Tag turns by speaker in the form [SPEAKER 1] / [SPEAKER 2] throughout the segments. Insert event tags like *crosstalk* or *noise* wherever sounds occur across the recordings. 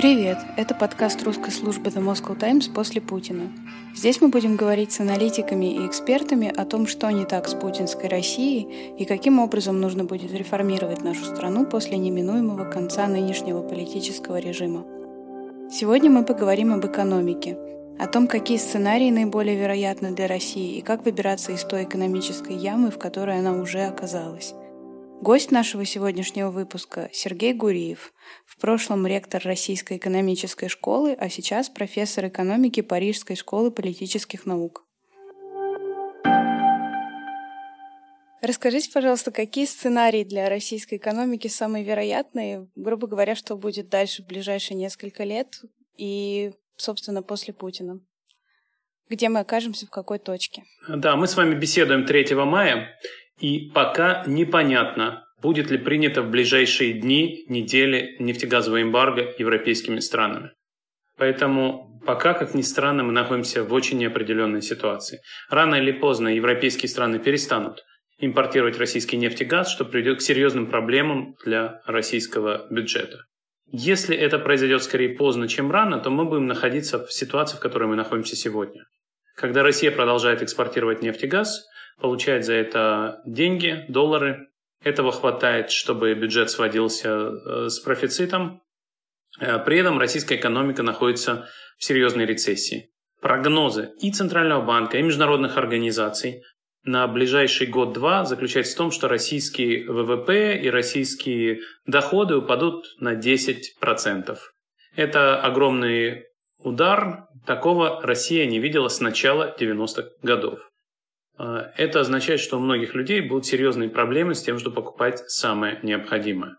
[SPEAKER 1] Привет! Это подкаст русской службы The Moscow Times после Путина. Здесь мы будем говорить с аналитиками и экспертами о том, что не так с путинской Россией и каким образом нужно будет реформировать нашу страну после неминуемого конца нынешнего политического режима. Сегодня мы поговорим об экономике, о том, какие сценарии наиболее вероятны для России и как выбираться из той экономической ямы, в которой она уже оказалась. Гость нашего сегодняшнего выпуска – Сергей Гуриев, в прошлом ректор Российской экономической школы, а сейчас профессор экономики Парижской школы политических наук. Расскажите, пожалуйста, какие сценарии для российской экономики самые вероятные, грубо говоря, что будет дальше в ближайшие несколько лет и, собственно, после Путина? Где мы окажемся, в какой точке?
[SPEAKER 2] Да, мы с вами беседуем 3 мая, и пока непонятно, будет ли принято в ближайшие дни, недели нефтегазовое эмбарго европейскими странами. Поэтому пока, как ни странно, мы находимся в очень неопределенной ситуации. Рано или поздно европейские страны перестанут импортировать российский нефтегаз, что приведет к серьезным проблемам для российского бюджета. Если это произойдет скорее поздно, чем рано, то мы будем находиться в ситуации, в которой мы находимся сегодня. Когда Россия продолжает экспортировать нефтегаз, получает за это деньги, доллары. Этого хватает, чтобы бюджет сводился э, с профицитом. Э, при этом российская экономика находится в серьезной рецессии. Прогнозы и Центрального банка, и международных организаций на ближайший год-два заключаются в том, что российский ВВП и российские доходы упадут на 10%. Это огромный удар. Такого Россия не видела с начала 90-х годов. А, это означает, что у многих людей будут серьезные проблемы с тем, чтобы покупать самое необходимое.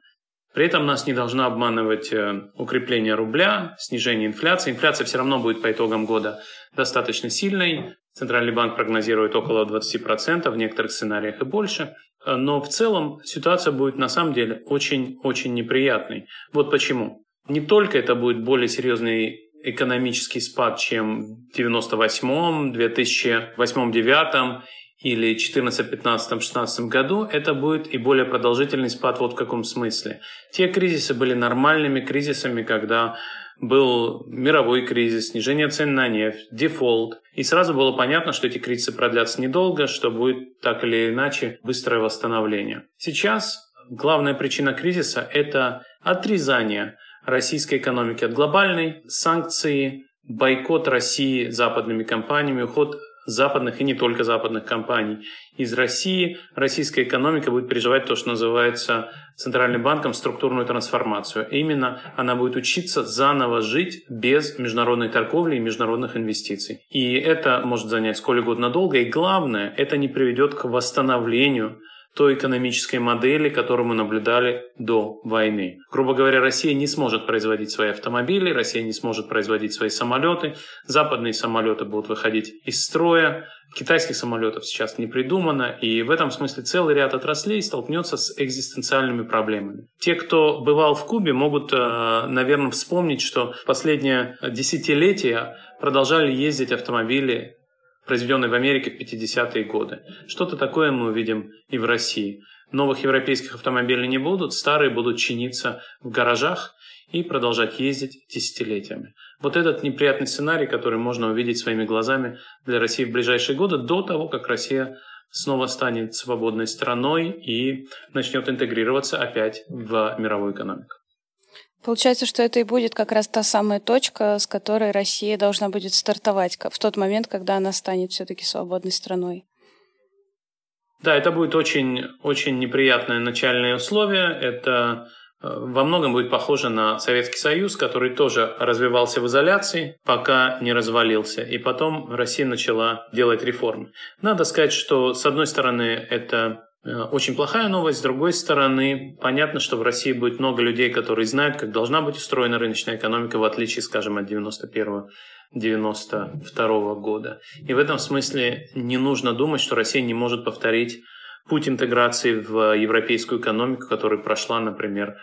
[SPEAKER 2] При этом нас не должно обманывать э, укрепление рубля, снижение инфляции. Инфляция все равно будет по итогам года достаточно сильной. Центральный банк прогнозирует около 20%, в некоторых сценариях и больше. Э, но в целом ситуация будет на самом деле очень-очень неприятной. Вот почему. Не только это будет более серьезный экономический спад, чем в 98-м, 2008 2009 или 14, 15, 16 году, это будет и более продолжительный спад вот в каком смысле. Те кризисы были нормальными кризисами, когда был мировой кризис, снижение цен на нефть, дефолт. И сразу было понятно, что эти кризисы продлятся недолго, что будет так или иначе быстрое восстановление. Сейчас главная причина кризиса – это отрезание российской экономики от глобальной, санкции, бойкот России западными компаниями, уход западных и не только западных компаний из России. Российская экономика будет переживать то, что называется Центральным банком структурную трансформацию. именно она будет учиться заново жить без международной торговли и международных инвестиций. И это может занять сколь угодно долго. И главное, это не приведет к восстановлению той экономической модели, которую мы наблюдали до войны. Грубо говоря, Россия не сможет производить свои автомобили, Россия не сможет производить свои самолеты, западные самолеты будут выходить из строя, китайских самолетов сейчас не придумано, и в этом смысле целый ряд отраслей столкнется с экзистенциальными проблемами. Те, кто бывал в Кубе, могут, э, наверное, вспомнить, что в последние десятилетия продолжали ездить автомобили произведенной в Америке в 50-е годы. Что-то такое мы увидим и в России. Новых европейских автомобилей не будут, старые будут чиниться в гаражах и продолжать ездить десятилетиями. Вот этот неприятный сценарий, который можно увидеть своими глазами для России в ближайшие годы, до того, как Россия снова станет свободной страной и начнет интегрироваться опять в мировую экономику.
[SPEAKER 1] Получается, что это и будет как раз та самая точка, с которой Россия должна будет стартовать в тот момент, когда она станет все-таки свободной страной.
[SPEAKER 2] Да, это будет очень, очень неприятное начальное условие. Это э, во многом будет похоже на Советский Союз, который тоже развивался в изоляции, пока не развалился. И потом Россия начала делать реформы. Надо сказать, что с одной стороны это очень плохая новость. С другой стороны, понятно, что в России будет много людей, которые знают, как должна быть устроена рыночная экономика, в отличие, скажем, от 91 92 года. И в этом смысле не нужно думать, что Россия не может повторить путь интеграции в европейскую экономику, который прошла, например,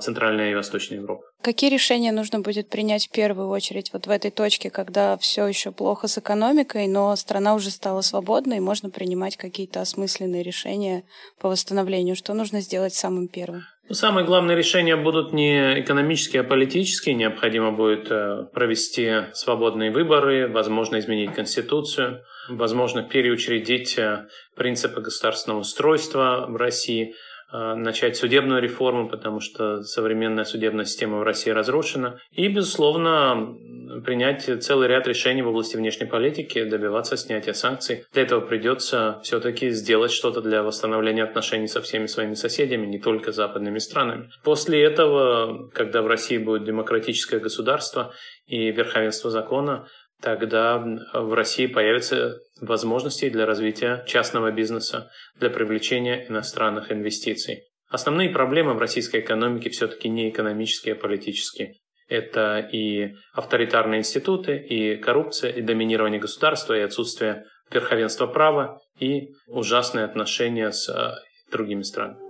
[SPEAKER 2] Центральная и Восточная Европа.
[SPEAKER 1] Какие решения нужно будет принять в первую очередь вот в этой точке, когда все еще плохо с экономикой, но страна уже стала свободной, и можно принимать какие-то осмысленные решения по восстановлению? Что нужно сделать самым первым?
[SPEAKER 2] Самые главные решения будут не экономические, а политические. Необходимо будет э, провести свободные выборы, возможно изменить Конституцию, возможно переучредить э, принципы государственного устройства в России – начать судебную реформу, потому что современная судебная система в России разрушена, и, безусловно, принять целый ряд решений в области внешней политики, добиваться снятия санкций. Для этого придется все-таки сделать что-то для восстановления отношений со всеми своими соседями, не только западными странами. После этого, когда в России будет демократическое государство и верховенство закона, тогда в России появятся возможности для развития частного бизнеса, для привлечения иностранных инвестиций. Основные проблемы в российской экономике все-таки не экономические, а политические. Это и авторитарные институты, и коррупция, и доминирование государства, и отсутствие верховенства права, и ужасные отношения с э, другими странами.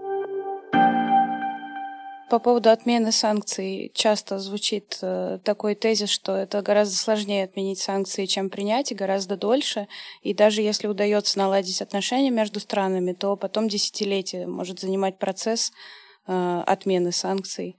[SPEAKER 1] По поводу отмены санкций часто звучит э, такой тезис, что это гораздо сложнее отменить санкции, чем принять, и гораздо дольше. И даже если удается наладить отношения между странами, то потом десятилетия может занимать процесс э, отмены санкций.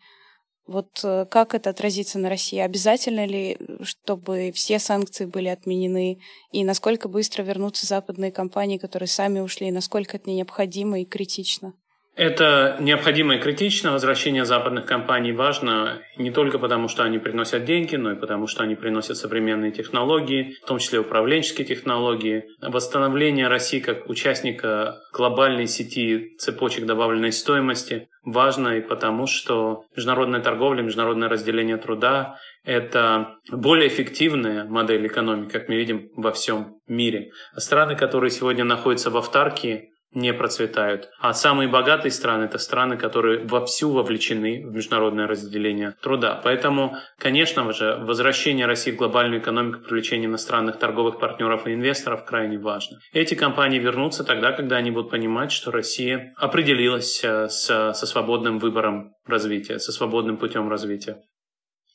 [SPEAKER 1] Вот э, как это отразится на России? Обязательно ли, чтобы все санкции были отменены? И насколько быстро вернутся западные компании, которые сами ушли? Насколько это необходимо и критично?
[SPEAKER 2] Это необходимо и критично. Возвращение западных компаний важно не только потому, что они приносят деньги, но и потому, что они приносят современные технологии, в том числе управленческие технологии. Восстановление России как участника глобальной сети цепочек добавленной стоимости важно и потому, что международная торговля, международное разделение труда – это более эффективная модель экономики, как мы видим во всем мире. Страны, которые сегодня находятся в автаркии, не процветают. А самые богатые страны – это страны, которые вовсю вовлечены в международное разделение труда. Поэтому, конечно же, возвращение России в глобальную экономику, привлечение иностранных торговых партнеров и инвесторов крайне важно. Эти компании вернутся тогда, когда они будут понимать, что Россия определилась э, со, со свободным выбором развития, со свободным путем развития.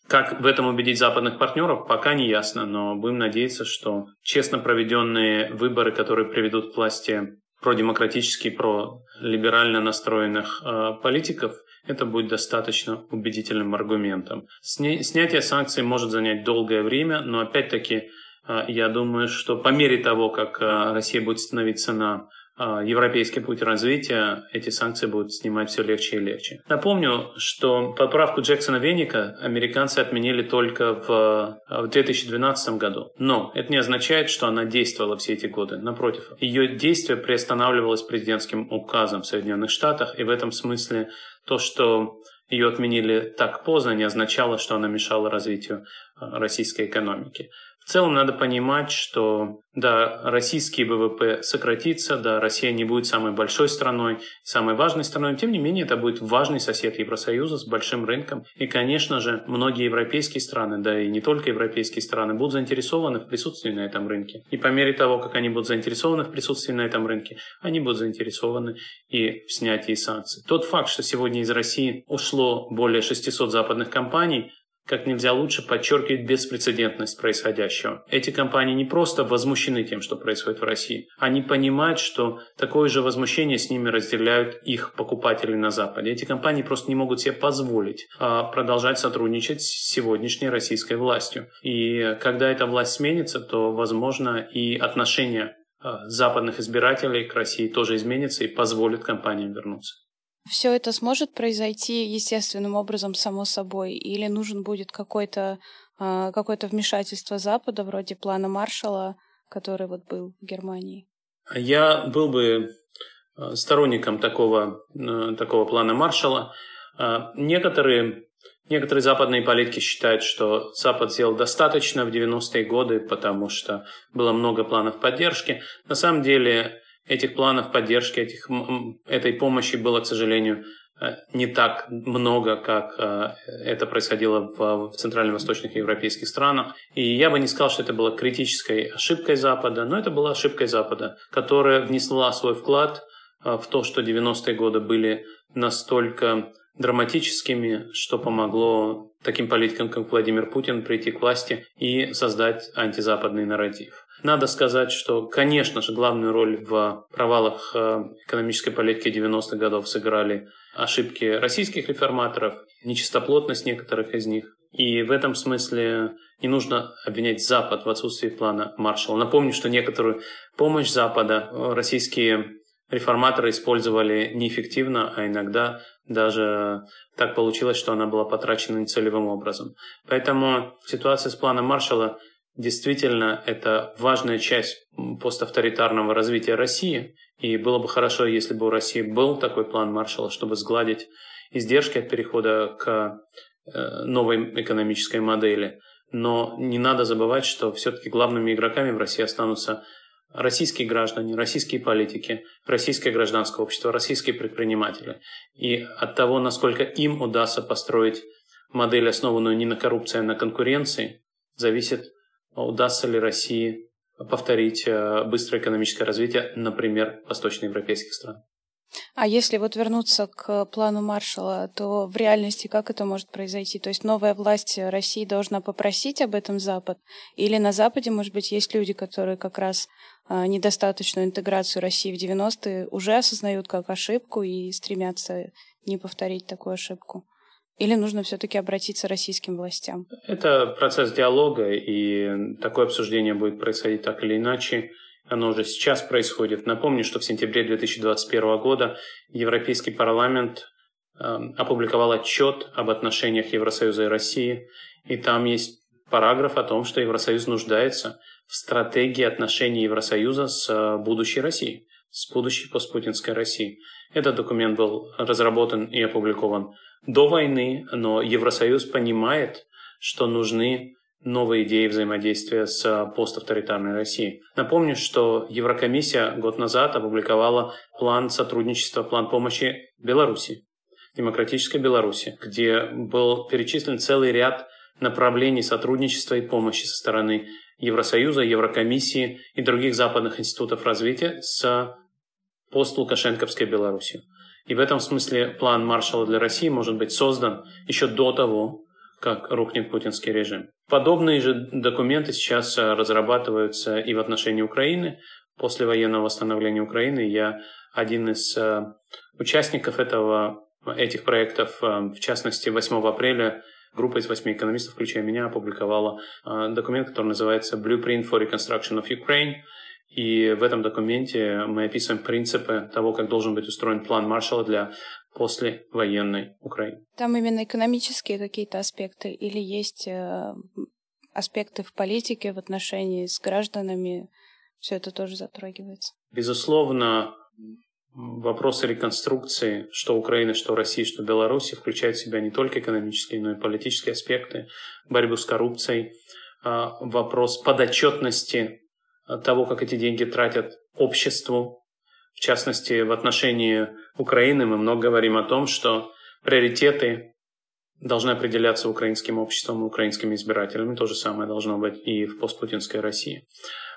[SPEAKER 2] Как в этом убедить западных партнеров, пока не ясно, но будем надеяться, что честно проведенные выборы, которые приведут к власти продемократически, про либерально настроенных э, политиков, это будет достаточно убедительным аргументом. Сня- снятие санкций может занять долгое время, но опять-таки э, я думаю, что по мере того, как э, Россия будет становиться на европейский путь развития, эти санкции будут снимать все легче и легче. Напомню, что поправку Джексона Веника американцы отменили только в 2012 году. Но это не означает, что она действовала все эти годы. Напротив, ее действие приостанавливалось президентским указом в Соединенных Штатах, и в этом смысле то, что ее отменили так поздно, не означало, что она мешала развитию а, российской экономики. В целом надо понимать, что да, российский ВВП сократится, да, Россия не будет самой большой страной, самой важной страной, но тем не менее это будет важный сосед Евросоюза с большим рынком. И, конечно же, многие европейские страны, да и не только европейские страны, будут заинтересованы в присутствии на этом рынке. И по мере того, как они будут заинтересованы в присутствии на этом рынке, они будут заинтересованы и в снятии санкций. Тот факт, что сегодня из России ушло более 600 западных компаний, как нельзя лучше подчеркивает беспрецедентность происходящего. Эти компании не просто возмущены тем, что происходит в России. Они понимают, что такое же возмущение с ними разделяют их покупатели на Западе. Эти компании просто не могут себе позволить а, продолжать сотрудничать с сегодняшней российской властью. И когда эта власть сменится, то, возможно, и отношение а, западных избирателей к России тоже изменится и позволит компаниям вернуться.
[SPEAKER 1] Все это сможет произойти естественным образом само собой, или нужен будет какой-то а, какое-то вмешательство Запада вроде плана Маршала, который вот был в Германии?
[SPEAKER 2] Я был бы а, сторонником такого, а, такого плана Маршала. Некоторые, некоторые западные политики считают, что Запад сделал достаточно в 90-е годы, потому что было много планов поддержки. На самом деле этих планов поддержки, этих, этой помощи было, к сожалению, э, не так много, как э, это происходило в, центрально-восточных европейских странах. И я бы не сказал, что это было критической ошибкой Запада, но это была ошибкой Запада, которая внесла свой вклад э, в то, что 90-е годы были настолько драматическими, что помогло таким политикам, как Владимир Путин, прийти к власти и создать антизападный нарратив. Надо сказать, что, конечно же, главную роль в провалах э, экономической политики 90-х годов сыграли ошибки российских реформаторов, нечистоплотность некоторых из них. И в этом смысле не нужно обвинять Запад в отсутствии плана Маршалла. Напомню, что некоторую помощь Запада российские реформаторы использовали неэффективно, а иногда даже так получилось, что она была потрачена нецелевым образом. Поэтому ситуация с планом Маршалла действительно это важная часть поставторитарного развития России. И было бы хорошо, если бы у России был такой план Маршалла, чтобы сгладить издержки от перехода к э, новой экономической модели. Но не надо забывать, что все-таки главными игроками в России останутся российские граждане, российские политики, российское гражданское общество, российские предприниматели. И от того, насколько им удастся построить модель, основанную не на коррупции, а на конкуренции, зависит, удастся ли России повторить э, быстрое экономическое развитие, например, восточноевропейских стран.
[SPEAKER 1] А если вот вернуться к плану Маршала, то в реальности как это может произойти? То есть новая власть России должна попросить об этом Запад? Или на Западе, может быть, есть люди, которые как раз а, недостаточную интеграцию России в 90-е уже осознают как ошибку и стремятся не повторить такую ошибку? Или нужно все-таки обратиться к российским властям?
[SPEAKER 2] Это процесс диалога, и такое обсуждение будет происходить так или иначе. Оно уже сейчас происходит. Напомню, что в сентябре 2021 года Европейский парламент э, опубликовал отчет об отношениях Евросоюза и России, и там есть параграф о том, что Евросоюз нуждается в стратегии отношений Евросоюза с э, будущей Россией, с будущей постпутинской Россией. Этот документ был разработан и опубликован до войны, но Евросоюз понимает, что нужны новые идеи взаимодействия с поставторитарной Россией. Напомню, что Еврокомиссия год назад опубликовала план сотрудничества, план помощи Беларуси, демократической Беларуси, где был перечислен целый ряд направлений сотрудничества и помощи со стороны Евросоюза, Еврокомиссии и других западных институтов развития с постлукашенковской Беларусью. И в этом смысле план Маршалла для России может быть создан еще до того, как рухнет путинский режим. Подобные же документы сейчас э, разрабатываются и в отношении Украины. После военного восстановления Украины я один из э, участников этого, этих проектов, э, в частности, 8 апреля группа из восьми экономистов, включая меня, опубликовала документ, который называется Blueprint for Reconstruction of Ukraine. И в этом документе мы описываем принципы того, как должен быть устроен план Маршалла для послевоенной Украины.
[SPEAKER 1] Там именно экономические какие-то аспекты или есть э, аспекты в политике в отношении с гражданами? Все это тоже затрагивается.
[SPEAKER 2] Безусловно, вопросы реконструкции, что Украины, что России, что Беларуси, включают в себя не только экономические, но и политические аспекты, борьбу с коррупцией, а, вопрос подотчетности того, как эти деньги тратят обществу, в частности, в отношении Украины мы много говорим о том, что приоритеты должны определяться украинским обществом и украинскими избирателями. То же самое должно быть и в постпутинской России.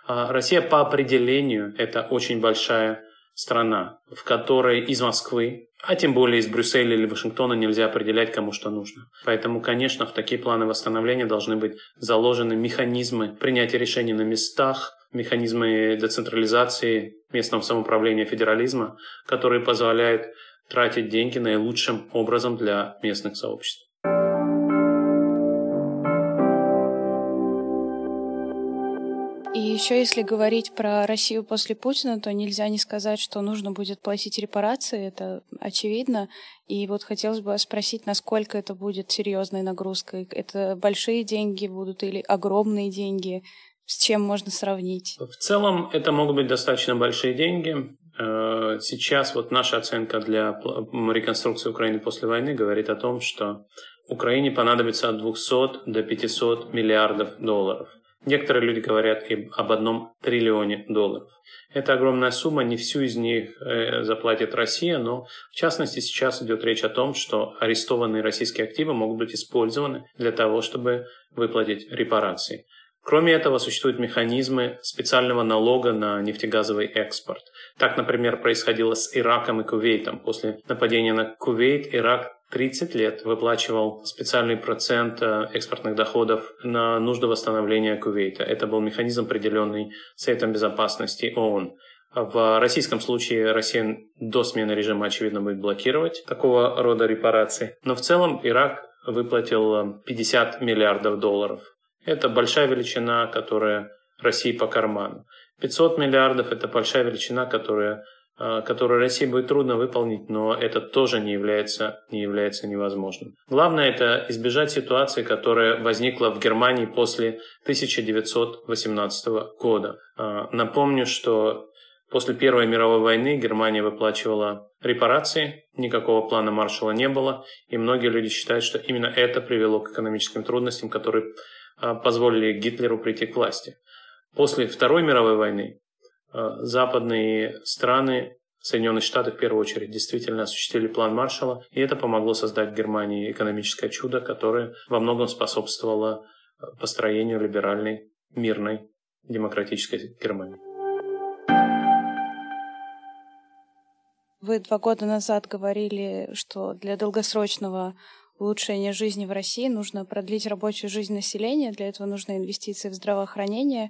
[SPEAKER 2] А Россия по определению – это очень большая страна, в которой из Москвы, а тем более из Брюсселя или Вашингтона нельзя определять, кому что нужно. Поэтому, конечно, в такие планы восстановления должны быть заложены механизмы принятия решений на местах, механизмы децентрализации местного самоуправления федерализма, которые позволяют тратить деньги наилучшим образом для местных сообществ.
[SPEAKER 1] И еще если говорить про Россию после Путина, то нельзя не сказать, что нужно будет платить репарации, это очевидно. И вот хотелось бы спросить, насколько это будет серьезной нагрузкой. Это большие деньги будут или огромные деньги? С чем можно сравнить?
[SPEAKER 2] В целом это могут быть достаточно большие деньги. Э, сейчас вот наша оценка для реконструкции Украины после войны говорит о том, что Украине понадобится от 200 до 500 миллиардов долларов. Некоторые люди говорят и об одном триллионе долларов. Это огромная сумма, не всю из них э, заплатит Россия, но в частности сейчас идет речь о том, что арестованные российские активы могут быть использованы для того, чтобы выплатить репарации. Кроме этого, существуют механизмы специального налога на нефтегазовый экспорт. Так, например, происходило с Ираком и Кувейтом. После нападения на Кувейт Ирак 30 лет выплачивал специальный процент э, экспортных доходов на нужды восстановления Кувейта. Это был механизм, определенный Советом Безопасности ООН. В российском случае Россия до смены режима, очевидно, будет блокировать такого рода репарации. Но в целом Ирак выплатил 50 миллиардов долларов. Это большая величина, которая России по карману. 500 миллиардов – это большая величина, которая а, которую России будет трудно выполнить, но это тоже не является, не является невозможным. Главное – это избежать ситуации, которая возникла в Германии после 1918 года. А, напомню, что после Первой мировой войны Германия выплачивала репарации, никакого плана Маршала не было, и многие люди считают, что именно это привело к экономическим трудностям, которые позволили Гитлеру прийти к власти. После Второй мировой войны Э, западные страны, Соединенные Штаты в первую очередь, действительно осуществили план Маршалла, и это помогло создать в Германии экономическое чудо, которое во многом способствовало э, построению либеральной, мирной, демократической Германии.
[SPEAKER 1] Вы два года назад говорили, что для долгосрочного улучшения жизни в России нужно продлить рабочую жизнь населения, для этого нужны инвестиции в здравоохранение.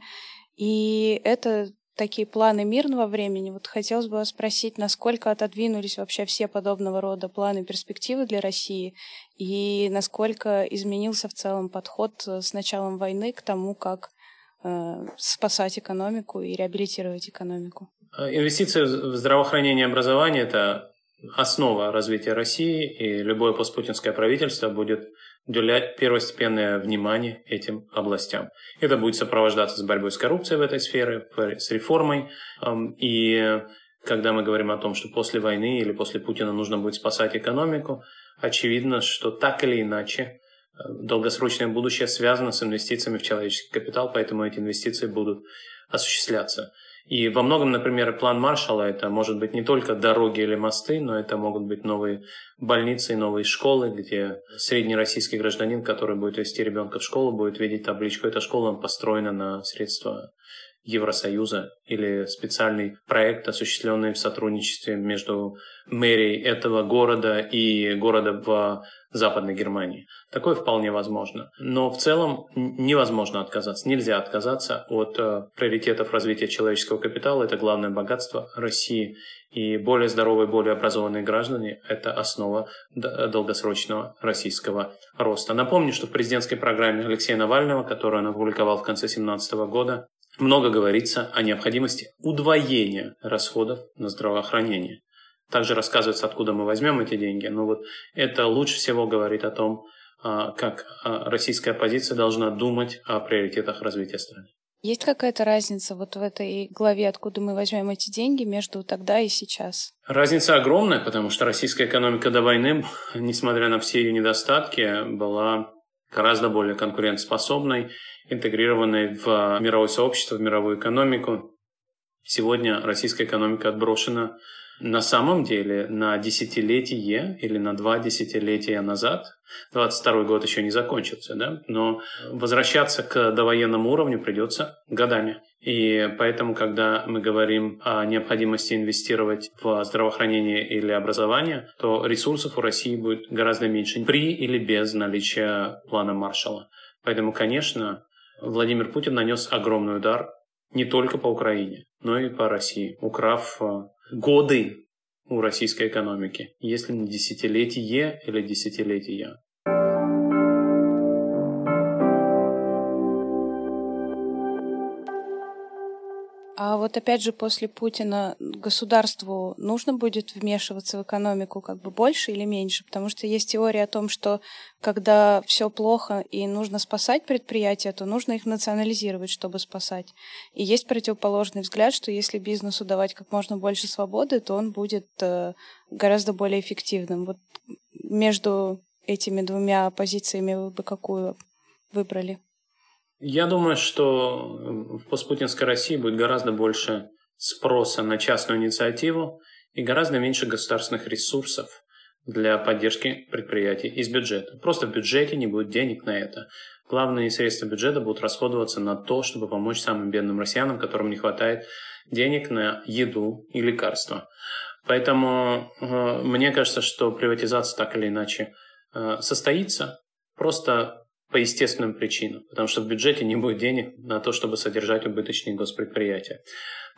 [SPEAKER 1] И это такие планы мирного времени. Вот хотелось бы вас спросить, насколько отодвинулись вообще все подобного рода планы перспективы для России и насколько изменился в целом подход э, с началом войны к тому, как э, спасать экономику и реабилитировать экономику?
[SPEAKER 2] Э, инвестиции в здравоохранение и образование – это основа развития России, и любое постпутинское правительство будет уделять первостепенное внимание этим областям. Это будет сопровождаться с борьбой с коррупцией в этой сфере, с реформой. И когда мы говорим о том, что после войны или после Путина нужно будет спасать экономику, очевидно, что так или иначе э, долгосрочное будущее связано с инвестициями в человеческий капитал, поэтому эти инвестиции будут осуществляться. И во многом, например, план Маршалла это может быть не только дороги или мосты, но это могут быть новые больницы и новые школы, где средний российский гражданин, который будет вести ребенка в школу, будет видеть табличку «Эта школа построена на средства Евросоюза» или специальный проект, осуществленный в сотрудничестве между мэрией этого города и города в Западной Германии. Такое вполне возможно. Но в целом невозможно отказаться, нельзя отказаться от э, приоритетов развития человеческого капитала. Это главное богатство России. И более здоровые, более образованные граждане – это основа долгосрочного российского роста. Напомню, что в президентской программе Алексея Навального, которую он опубликовал в конце 2017 года, много говорится о необходимости удвоения расходов на здравоохранение. Также рассказывается, откуда мы возьмем эти деньги. Но вот это лучше всего говорит о том, а, как а, российская оппозиция должна думать о приоритетах развития страны.
[SPEAKER 1] Есть какая-то разница вот в этой главе, откуда мы возьмем эти деньги между тогда и сейчас?
[SPEAKER 2] Разница огромная, потому что российская экономика до войны, *laughs* несмотря на все ее недостатки, была гораздо более конкурентоспособной, интегрированной в мировое сообщество, в мировую экономику. Сегодня российская экономика отброшена на самом деле на десятилетие или на два десятилетия назад, 22 год еще не закончился, да, но возвращаться к довоенному уровню придется годами. И поэтому, когда мы говорим о необходимости инвестировать в здравоохранение или образование, то ресурсов у России будет гораздо меньше при или без наличия плана Маршалла. Поэтому, конечно, Владимир Путин нанес огромный удар не только по Украине, но и по России, украв э, годы у российской экономики, если не десятилетие или десятилетия.
[SPEAKER 1] Вот опять же после Путина государству нужно будет вмешиваться в экономику как бы больше или меньше? Потому что есть теория о том, что когда все плохо и нужно спасать предприятия, то нужно их национализировать, чтобы спасать. И есть противоположный взгляд, что если бизнесу давать как можно больше свободы, то он будет э, гораздо более эффективным. Вот между этими двумя позициями вы бы какую выбрали?
[SPEAKER 2] Я думаю, что в постпутинской России будет гораздо больше спроса на частную инициативу и гораздо меньше государственных ресурсов для поддержки предприятий из бюджета. Просто в бюджете не будет денег на это. Главные средства бюджета будут расходоваться на то, чтобы помочь самым бедным россиянам, которым не хватает денег на еду и лекарства. Поэтому э, мне кажется, что приватизация так или иначе э, состоится. Просто по естественным причинам, потому что в бюджете не будет денег на то, чтобы содержать убыточные госпредприятия.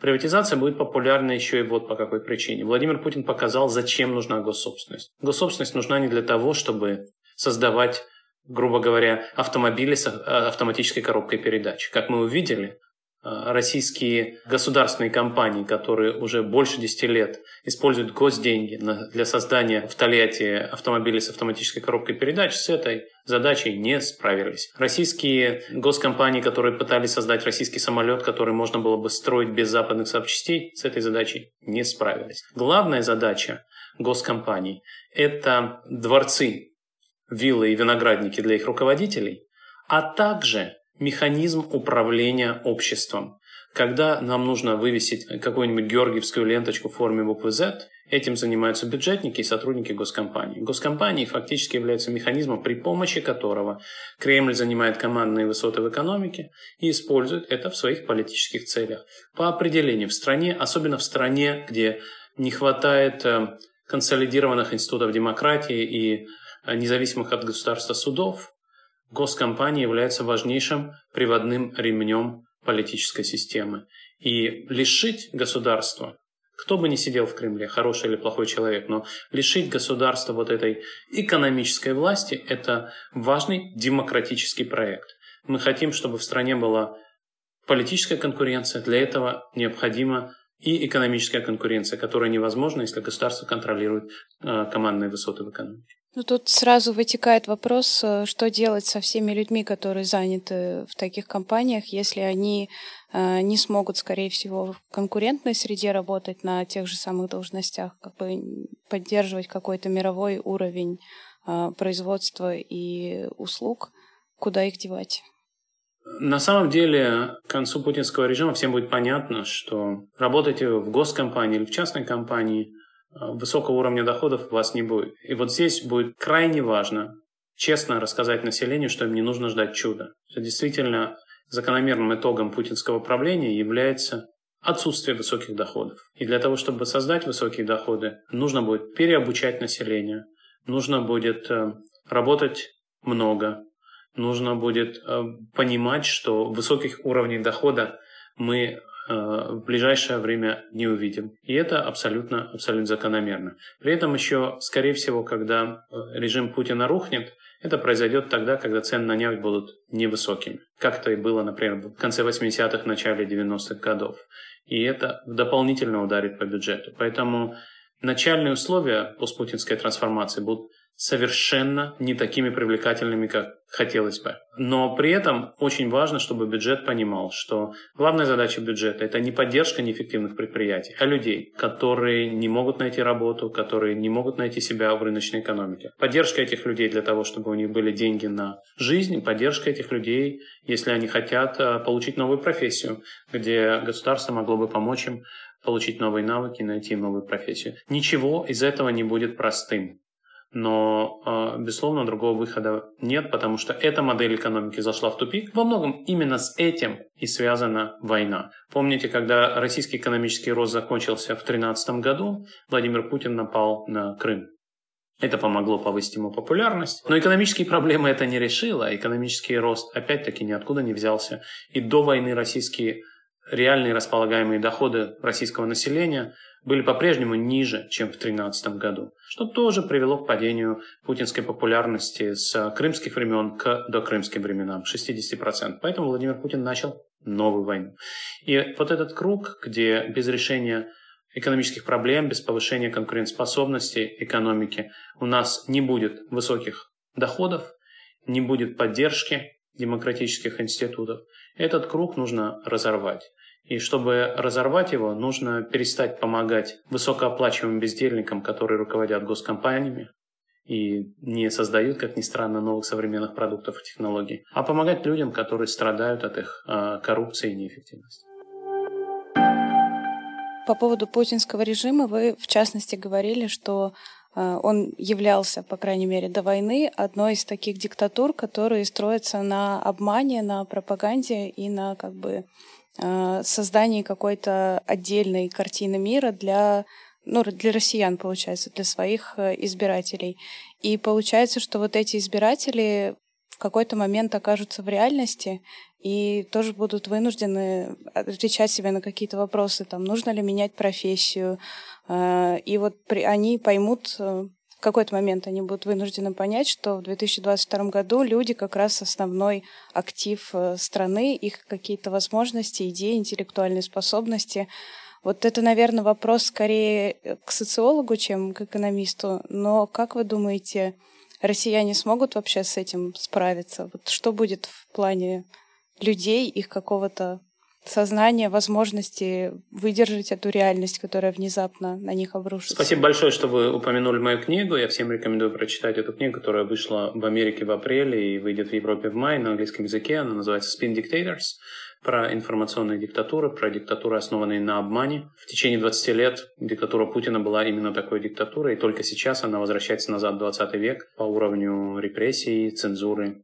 [SPEAKER 2] Приватизация будет популярна еще и вот по какой причине. Владимир Путин показал, зачем нужна госсобственность. Госсобственность нужна не для того, чтобы создавать грубо говоря, автомобили с автоматической коробкой передач. Как мы увидели, Э, российские государственные компании, которые уже больше 10 лет используют госденьги для создания в Тольятти автомобилей с автоматической коробкой передач, с этой задачей не справились. Российские госкомпании, которые пытались создать российский самолет, который можно было бы строить без западных запчастей, с этой задачей не справились. Главная задача госкомпаний – это дворцы, виллы и виноградники для их руководителей, а также механизм управления обществом. Когда нам нужно вывесить какую-нибудь георгиевскую ленточку в форме буквы Z, этим занимаются бюджетники и сотрудники госкомпаний. Госкомпании фактически являются механизмом, при помощи которого Кремль занимает командные высоты в экономике и использует это в своих политических целях. По определению в стране, особенно в стране, где не хватает э, консолидированных институтов демократии и э, независимых от государства судов, Госкомпания является важнейшим приводным ремнем политической системы. И лишить государства, кто бы ни сидел в Кремле, хороший или плохой человек, но лишить государства вот этой экономической власти – это важный демократический проект. Мы хотим, чтобы в стране была политическая конкуренция. Для этого необходима и экономическая конкуренция, которая невозможна, если государство контролирует э, командные высоты в экономике.
[SPEAKER 1] Ну, тут сразу вытекает вопрос, э, что делать со всеми людьми, которые заняты в таких компаниях, если они э, не смогут, скорее всего, в конкурентной среде работать на тех же самых должностях, как бы поддерживать какой-то мировой уровень э, производства и услуг, куда их девать?
[SPEAKER 2] На самом деле, к концу путинского режима всем будет понятно, что работать в госкомпании или в частной компании – высокого уровня доходов у вас не будет. И вот здесь будет крайне важно честно рассказать населению, что им не нужно ждать чуда. Что действительно закономерным итогом путинского правления является отсутствие высоких доходов. И для того, чтобы создать высокие доходы, нужно будет переобучать население, нужно будет э, работать много, нужно будет э, понимать, что высоких уровней дохода мы Э, в ближайшее время не увидим. И это абсолютно, абсолютно закономерно. При этом еще, скорее всего, когда э, режим Путина рухнет, это произойдет тогда, когда цены на нефть будут невысокими. Как это и было, например, в конце 80-х, начале 90-х годов. И это дополнительно ударит по бюджету. Поэтому начальные условия постпутинской трансформации будут совершенно не такими привлекательными, как хотелось бы. Но при этом очень важно, чтобы бюджет понимал, что главная задача бюджета – это не поддержка неэффективных предприятий, а людей, которые не могут найти работу, которые не могут найти себя в рыночной экономике. Поддержка этих людей для того, чтобы у них были деньги на жизнь, поддержка этих людей, если они хотят э, получить новую профессию, где государство могло бы помочь им получить новые навыки, найти новую профессию. Ничего из этого не будет простым но, а, безусловно, другого выхода нет, потому что эта модель экономики зашла в тупик. Во многом именно с этим и связана война. Помните, когда российский экономический рост закончился в 2013 году, Владимир Путин напал на Крым. Это помогло повысить ему популярность. Но экономические проблемы это не решило. Экономический рост опять-таки ниоткуда не взялся. И до войны российские реальные располагаемые доходы российского населения были по-прежнему ниже, чем в 2013 году, что тоже привело к падению путинской популярности с крымских времен к докрымским временам, 60%. Поэтому Владимир Путин начал новую войну. И вот этот круг, где без решения экономических проблем, без повышения конкурентоспособности экономики у нас не будет высоких доходов, не будет поддержки демократических институтов, этот круг нужно разорвать. И чтобы разорвать его, нужно перестать помогать высокооплачиваемым бездельникам, которые руководят госкомпаниями и не создают, как ни странно, новых современных продуктов и технологий, а помогать людям, которые страдают от их э, коррупции и неэффективности.
[SPEAKER 1] По поводу путинского режима вы, в частности, говорили, что э, он являлся, по крайней мере, до войны одной из таких диктатур, которые строятся на обмане, на пропаганде и на как бы создании какой-то отдельной картины мира для ну, для россиян, получается, для своих э, избирателей. И получается, что вот эти избиратели в какой-то момент окажутся в реальности и тоже будут вынуждены отвечать себе на какие-то вопросы, там, нужно ли менять профессию. Э, и вот они поймут, э, в какой-то момент они будут вынуждены понять, что в 2022 году люди как раз основной актив э, страны, их какие-то возможности, идеи, интеллектуальные способности – вот это, наверное, вопрос скорее к социологу, чем к экономисту. Но как вы думаете, россияне смогут вообще с этим справиться? Вот что будет в плане людей, их какого-то сознания, возможности выдержать эту реальность, которая внезапно на них обрушится.
[SPEAKER 2] Спасибо большое, что вы упомянули мою книгу. Я всем рекомендую прочитать эту книгу, которая вышла в Америке в апреле и выйдет в Европе в мае на английском языке. Она называется «Spin Dictators» про информационные диктатуры, про диктатуры, основанные на обмане. В течение 20 лет диктатура Путина была именно такой диктатурой, и только сейчас она возвращается назад в 20 век по уровню репрессий, цензуры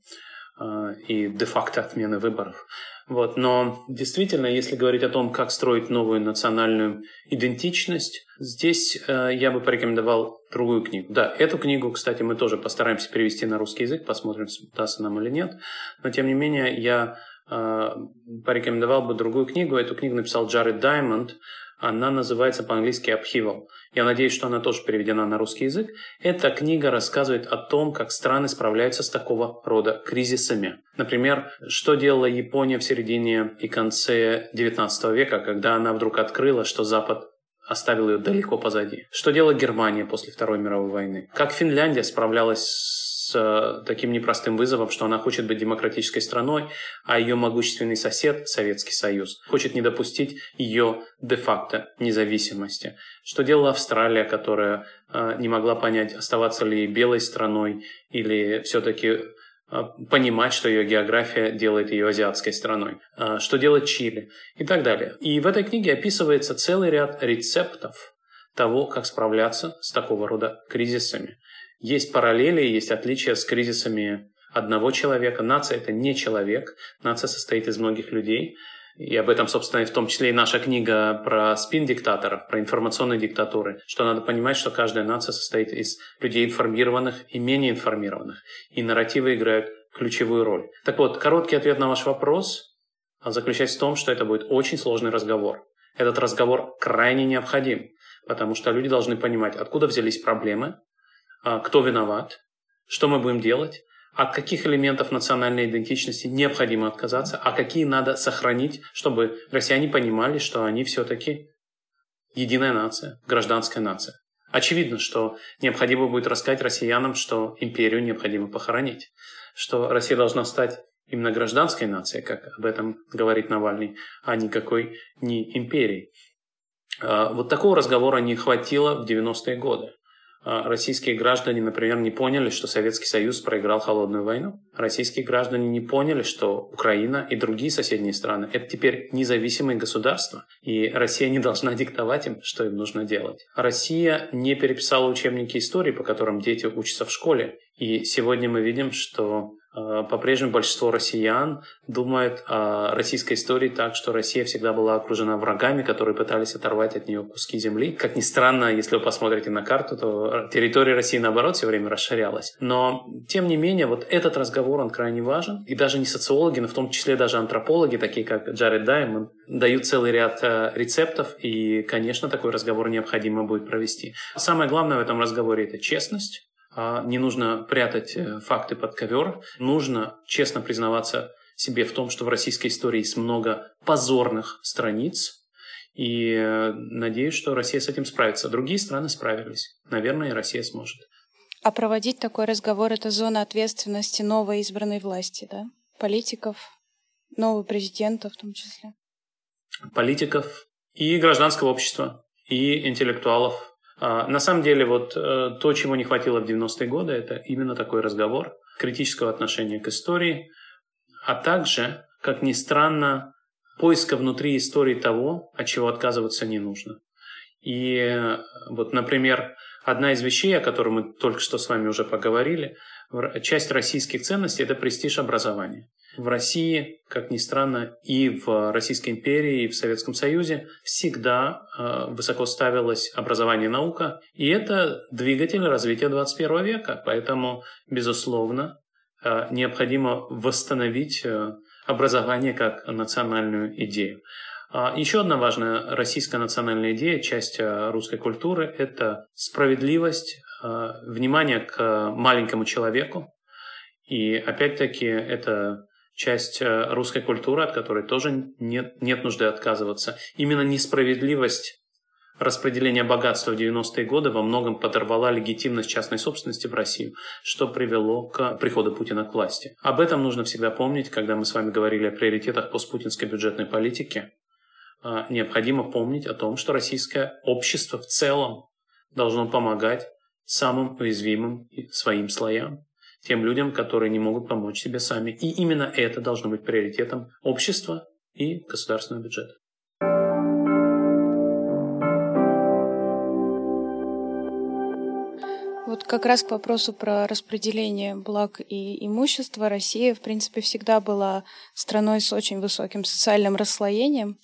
[SPEAKER 2] и де-факто отмены выборов. Вот. Но действительно, если говорить о том, как строить новую национальную идентичность, здесь э, я бы порекомендовал другую книгу. Да, эту книгу, кстати, мы тоже постараемся перевести на русский язык, посмотрим, удастся нам или нет. Но, тем не менее, я Э, порекомендовал бы другую книгу. Эту книгу написал Джаред Даймонд. Она называется по-английски «Upheaval». Я надеюсь, что она тоже переведена на русский язык. Эта книга рассказывает о том, как страны справляются с такого рода кризисами. Например, что делала Япония в середине и конце XIX века, когда она вдруг открыла, что Запад оставил ее далеко позади. Что делала Германия после Второй мировой войны? Как Финляндия справлялась с э, таким непростым вызовом, что она хочет быть демократической страной, а ее могущественный сосед, Советский Союз, хочет не допустить ее де-факто независимости. Что делала Австралия, которая э, не могла понять, оставаться ли белой страной или все-таки э, понимать, что ее география делает ее азиатской страной, что делать Чили и так далее. И в этой книге описывается целый ряд рецептов того, как справляться с такого рода кризисами. Есть параллели, есть отличия с кризисами одного человека. Нация – это не человек. Нация состоит из многих людей. И об этом, собственно, и в том числе и наша книга про спин-диктаторов, про информационные диктатуры, что надо понимать, что каждая нация состоит из людей информированных и менее информированных. И нарративы играют ключевую роль. Так вот, короткий ответ на ваш вопрос заключается в том, что это будет очень сложный разговор. Этот разговор крайне необходим, потому что люди должны понимать, откуда взялись проблемы, а, кто виноват, что мы будем делать, от каких элементов национальной идентичности необходимо отказаться, а какие надо сохранить, чтобы россияне понимали, что они все-таки единая нация, гражданская нация. Очевидно, что необходимо будет рассказать россиянам, что империю необходимо похоронить, что Россия должна стать именно гражданской нацией, как об этом говорит Навальный, а никакой не империей. А, вот такого разговора не хватило в 90-е годы. А, российские граждане, например, не поняли, что Советский Союз проиграл холодную войну. Российские граждане не поняли, что Украина и другие соседние страны – это теперь независимые государства, и Россия не должна диктовать им, что им нужно делать. Россия не переписала учебники истории, по которым дети учатся в школе. И сегодня мы видим, что по-прежнему большинство россиян думают о российской истории так, что Россия всегда была окружена врагами, которые пытались оторвать от нее куски земли. Как ни странно, если вы посмотрите на карту, то территория России, наоборот, все время расширялась. Но, тем не менее, вот этот разговор, он крайне важен. И даже не социологи, но в том числе даже антропологи, такие как Джаред Даймонд, дают целый ряд э, рецептов, и, конечно, такой разговор необходимо будет провести. Самое главное в этом разговоре – это честность, не нужно прятать э, факты под ковер, нужно честно признаваться себе в том, что в российской истории есть много позорных страниц, и э, надеюсь, что Россия с этим справится. Другие страны справились. Наверное, и Россия сможет.
[SPEAKER 1] А проводить такой разговор – это зона ответственности новой избранной власти, да? Политиков, нового президента в том числе.
[SPEAKER 2] Политиков и гражданского общества, и интеллектуалов, а, на самом деле, вот э, то, чего не хватило в 90-е годы, это именно такой разговор, критического отношения к истории, а также, как ни странно, поиска внутри истории того, от чего отказываться не нужно. И вот, например, одна из вещей, о которой мы только что с вами уже поговорили, часть российских ценностей – это престиж образования. В России, как ни странно, и в Российской империи, и в Советском Союзе всегда э, высоко ставилось образование и наука, и это двигатель развития 21 века. Поэтому, безусловно, необходимо восстановить образование как национальную идею. А еще одна важная российская национальная идея, часть русской культуры – это справедливость, внимание к маленькому человеку. И опять-таки это часть русской культуры, от которой тоже нет, нет нужды отказываться. Именно несправедливость распределение богатства в 90-е годы во многом подорвала легитимность частной собственности в Россию, что привело к приходу Путина к власти. Об этом нужно всегда помнить, когда мы с вами говорили о приоритетах постпутинской бюджетной политики. А, необходимо помнить о том, что российское общество в целом должно помогать самым уязвимым своим слоям, тем людям, которые не могут помочь себе сами. И именно это должно быть приоритетом общества и государственного бюджета.
[SPEAKER 1] Вот как раз к вопросу про распределение благ и имущества. Россия, в принципе, всегда была страной с очень высоким социальным расслоением.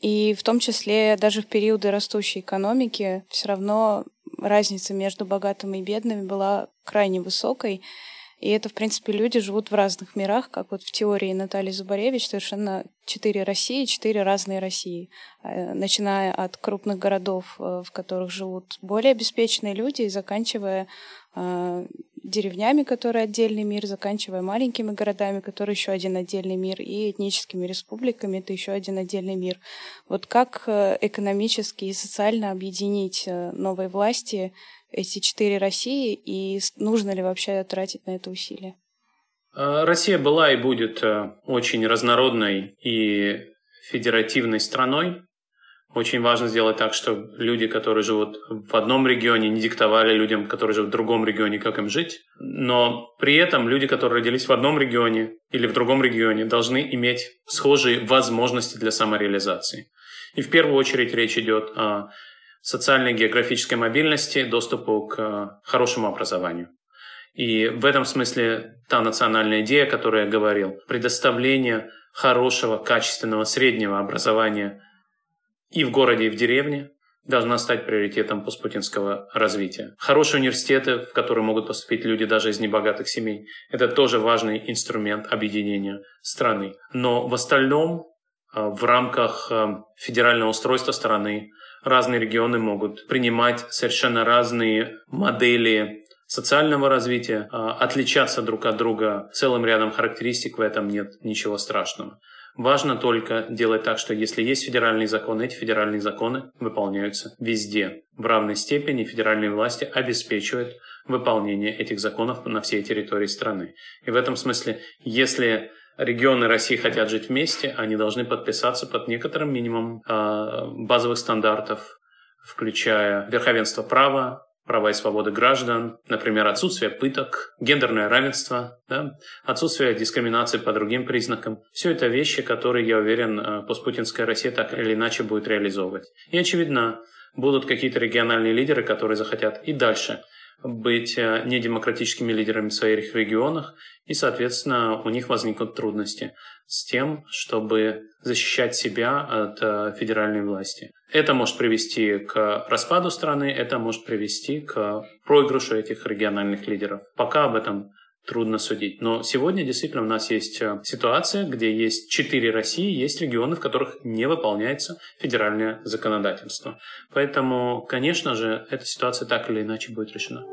[SPEAKER 1] И в том числе даже в периоды растущей экономики все равно разница между богатыми и бедными была крайне высокой. И это, в принципе, люди живут в разных мирах, как вот в теории Натальи Зубаревич, совершенно четыре России, четыре разные России, э, начиная от крупных городов, э, в которых живут более обеспеченные люди, и заканчивая э, деревнями, которые отдельный мир, заканчивая маленькими городами, которые еще один отдельный мир, и этническими республиками, это еще один отдельный мир. Вот как экономически и социально объединить новые власти эти четыре России, и нужно ли вообще тратить на это усилия?
[SPEAKER 2] Э, Россия была и будет э, очень разнородной и федеративной страной. Очень важно сделать так, чтобы люди, которые живут в одном регионе, не диктовали людям, которые живут в другом регионе, как им жить. Но при этом люди, которые родились в одном регионе или в другом регионе, должны иметь схожие возможности для самореализации. И в первую очередь речь идет о социальной и географической мобильности, доступу к э, хорошему образованию. И в этом смысле та национальная идея, о которой я говорил, предоставление хорошего, качественного, среднего образования и в городе, и в деревне, должна стать приоритетом постпутинского развития. Хорошие университеты, в которые могут поступить люди даже из небогатых семей, это тоже важный инструмент объединения страны. Но в остальном, э, в рамках э, федерального устройства страны, разные регионы могут принимать совершенно разные модели социального развития, а, отличаться друг от друга целым рядом характеристик, в этом нет ничего страшного. Важно только делать так, что если есть федеральные законы, эти федеральные законы выполняются везде. В равной степени федеральные власти обеспечивают выполнение этих законов на всей территории страны. И в этом смысле, если регионы России хотят жить вместе, они должны подписаться под некоторым минимумом э, базовых стандартов, включая верховенство права, права и свободы граждан, например, отсутствие пыток, гендерное равенство, да, отсутствие дискриминации по другим признакам. Все это вещи, которые, я уверен, э, постпутинская Россия так или иначе будет реализовывать. И, очевидно, будут какие-то региональные лидеры, которые захотят и дальше быть э, недемократическими лидерами в своих регионах, и, соответственно, у них возникнут трудности с тем, чтобы защищать себя от э, федеральной власти. Это может привести к распаду страны, это может привести к проигрышу этих региональных лидеров. Пока об этом трудно судить. Но сегодня действительно у нас есть э, ситуация, где есть четыре России, есть регионы, в которых не выполняется федеральное законодательство. Поэтому, конечно же, эта ситуация так или иначе будет решена.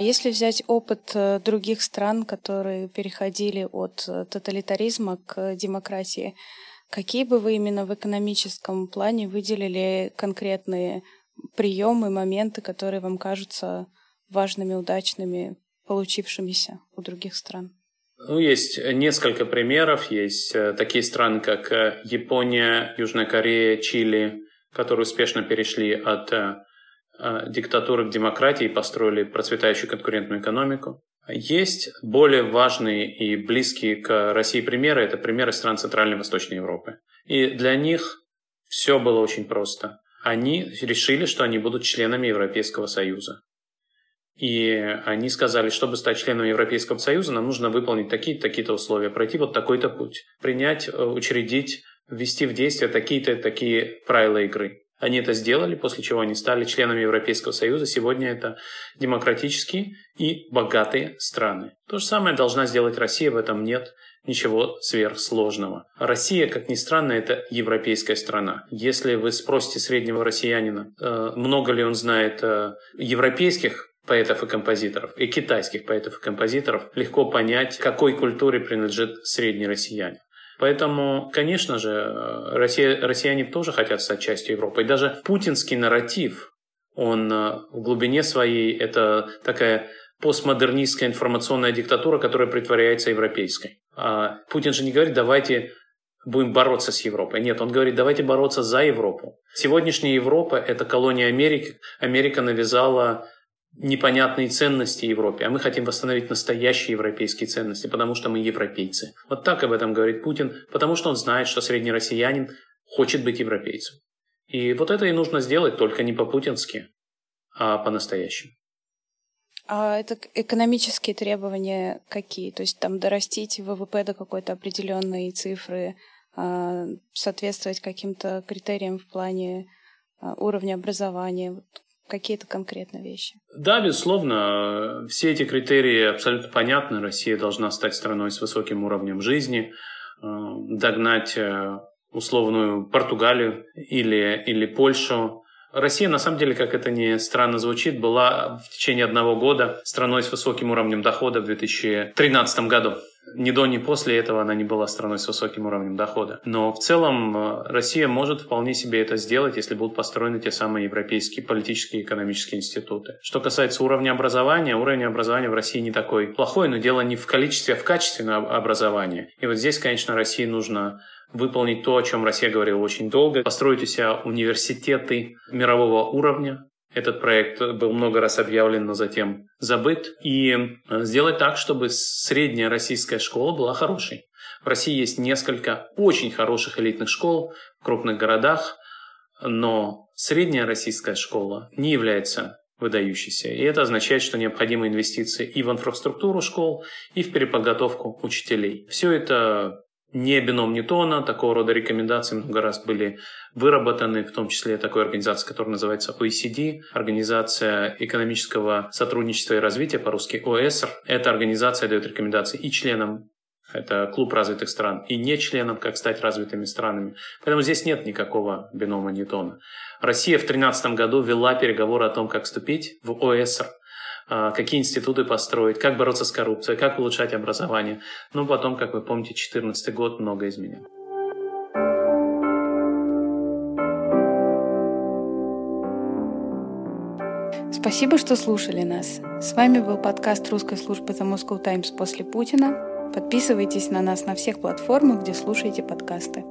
[SPEAKER 1] Если взять опыт э, других стран, которые переходили от э, тоталитаризма к демократии, какие бы вы именно в экономическом плане выделили конкретные приемы, моменты, которые вам кажутся важными, удачными, получившимися у других стран?
[SPEAKER 2] Ну, есть несколько примеров. Есть э, такие страны, как э, Япония, Южная Корея, Чили, которые успешно перешли от э, диктатуры к демократии и построили процветающую конкурентную экономику. Есть более важные и близкие к России примеры. Это примеры стран Центральной и Восточной Европы. И для них все было очень просто. Они решили, что они будут членами Европейского Союза. И они сказали, чтобы стать членом Европейского Союза, нам нужно выполнить такие-то такие условия, пройти вот такой-то путь, принять, э, учредить, ввести в действие такие-то такие правила игры. Они это сделали, после чего они стали членами Европейского Союза. Сегодня это демократические и богатые страны. То же самое должна сделать Россия, в этом нет ничего сверхсложного. Россия, как ни странно, это европейская страна. Если вы спросите среднего россиянина, э, много ли он знает э, европейских поэтов и композиторов, и китайских поэтов и композиторов, легко понять, какой культуре принадлежит средний россиянин. Поэтому, конечно же, э, Россия, россияне тоже хотят стать частью Европы. И даже путинский нарратив, он в глубине своей, это такая постмодернистская информационная диктатура, которая притворяется европейской. А Путин же не говорит, давайте будем бороться с Европой. Нет, он говорит, давайте бороться за Европу. Сегодняшняя Европа – это колония Америки. Америка навязала непонятные ценности Европе, а мы хотим восстановить настоящие европейские ценности, потому что мы европейцы. Вот так об этом говорит Путин, потому что он знает, что средний россиянин хочет быть европейцем. И вот это и нужно сделать, только не по-путински, а по-настоящему.
[SPEAKER 1] А это экономические требования какие? То есть там дорастить ВВП до какой-то определенной цифры, а, соответствовать каким-то критериям в плане а, уровня образования, какие-то конкретные вещи.
[SPEAKER 2] Да, безусловно, все эти критерии абсолютно понятны. Россия должна стать страной с высоким уровнем жизни, а, догнать э, условную Португалию или, или Польшу, Россия, на самом деле, как это не странно звучит, была в течение одного года страной с высоким уровнем дохода в 2013 году. Ни до, ни после этого она не была страной с высоким уровнем дохода. Но в целом э, Россия может вполне себе это сделать, если будут построены те самые европейские политические и экономические институты. Что касается уровня образования, уровень образования в России не такой плохой, но дело не в количестве, а в качестве образования. И вот здесь, конечно, России нужно выполнить то, о чем Россия говорила очень долго, построить у себя университеты мирового уровня. Этот проект был много раз объявлен, но затем забыт. И э, сделать так, чтобы средняя российская школа была хорошей. В России есть несколько очень хороших элитных школ в крупных городах, но средняя российская школа не является выдающейся. И это означает, что необходимы инвестиции и в инфраструктуру школ, и в переподготовку учителей. Все это не бином Ньютона, такого рода рекомендации много раз были выработаны, в том числе такой организации, которая называется OECD, Организация экономического сотрудничества и развития, по-русски ОЭСР. Эта организация дает рекомендации и членам это клуб развитых стран, и не членам, как стать развитыми странами. Поэтому здесь нет никакого бинома Ньютона. Россия в 2013 году вела переговоры о том, как вступить в ОЭСР. А, какие институты построить, как бороться с коррупцией, как улучшать образование. Но потом, как вы помните, 2014 год много изменил.
[SPEAKER 1] Спасибо, что слушали нас. С вами был подкаст русской службы The Moscow Times после Путина. Подписывайтесь на нас на всех платформах, где слушаете подкасты.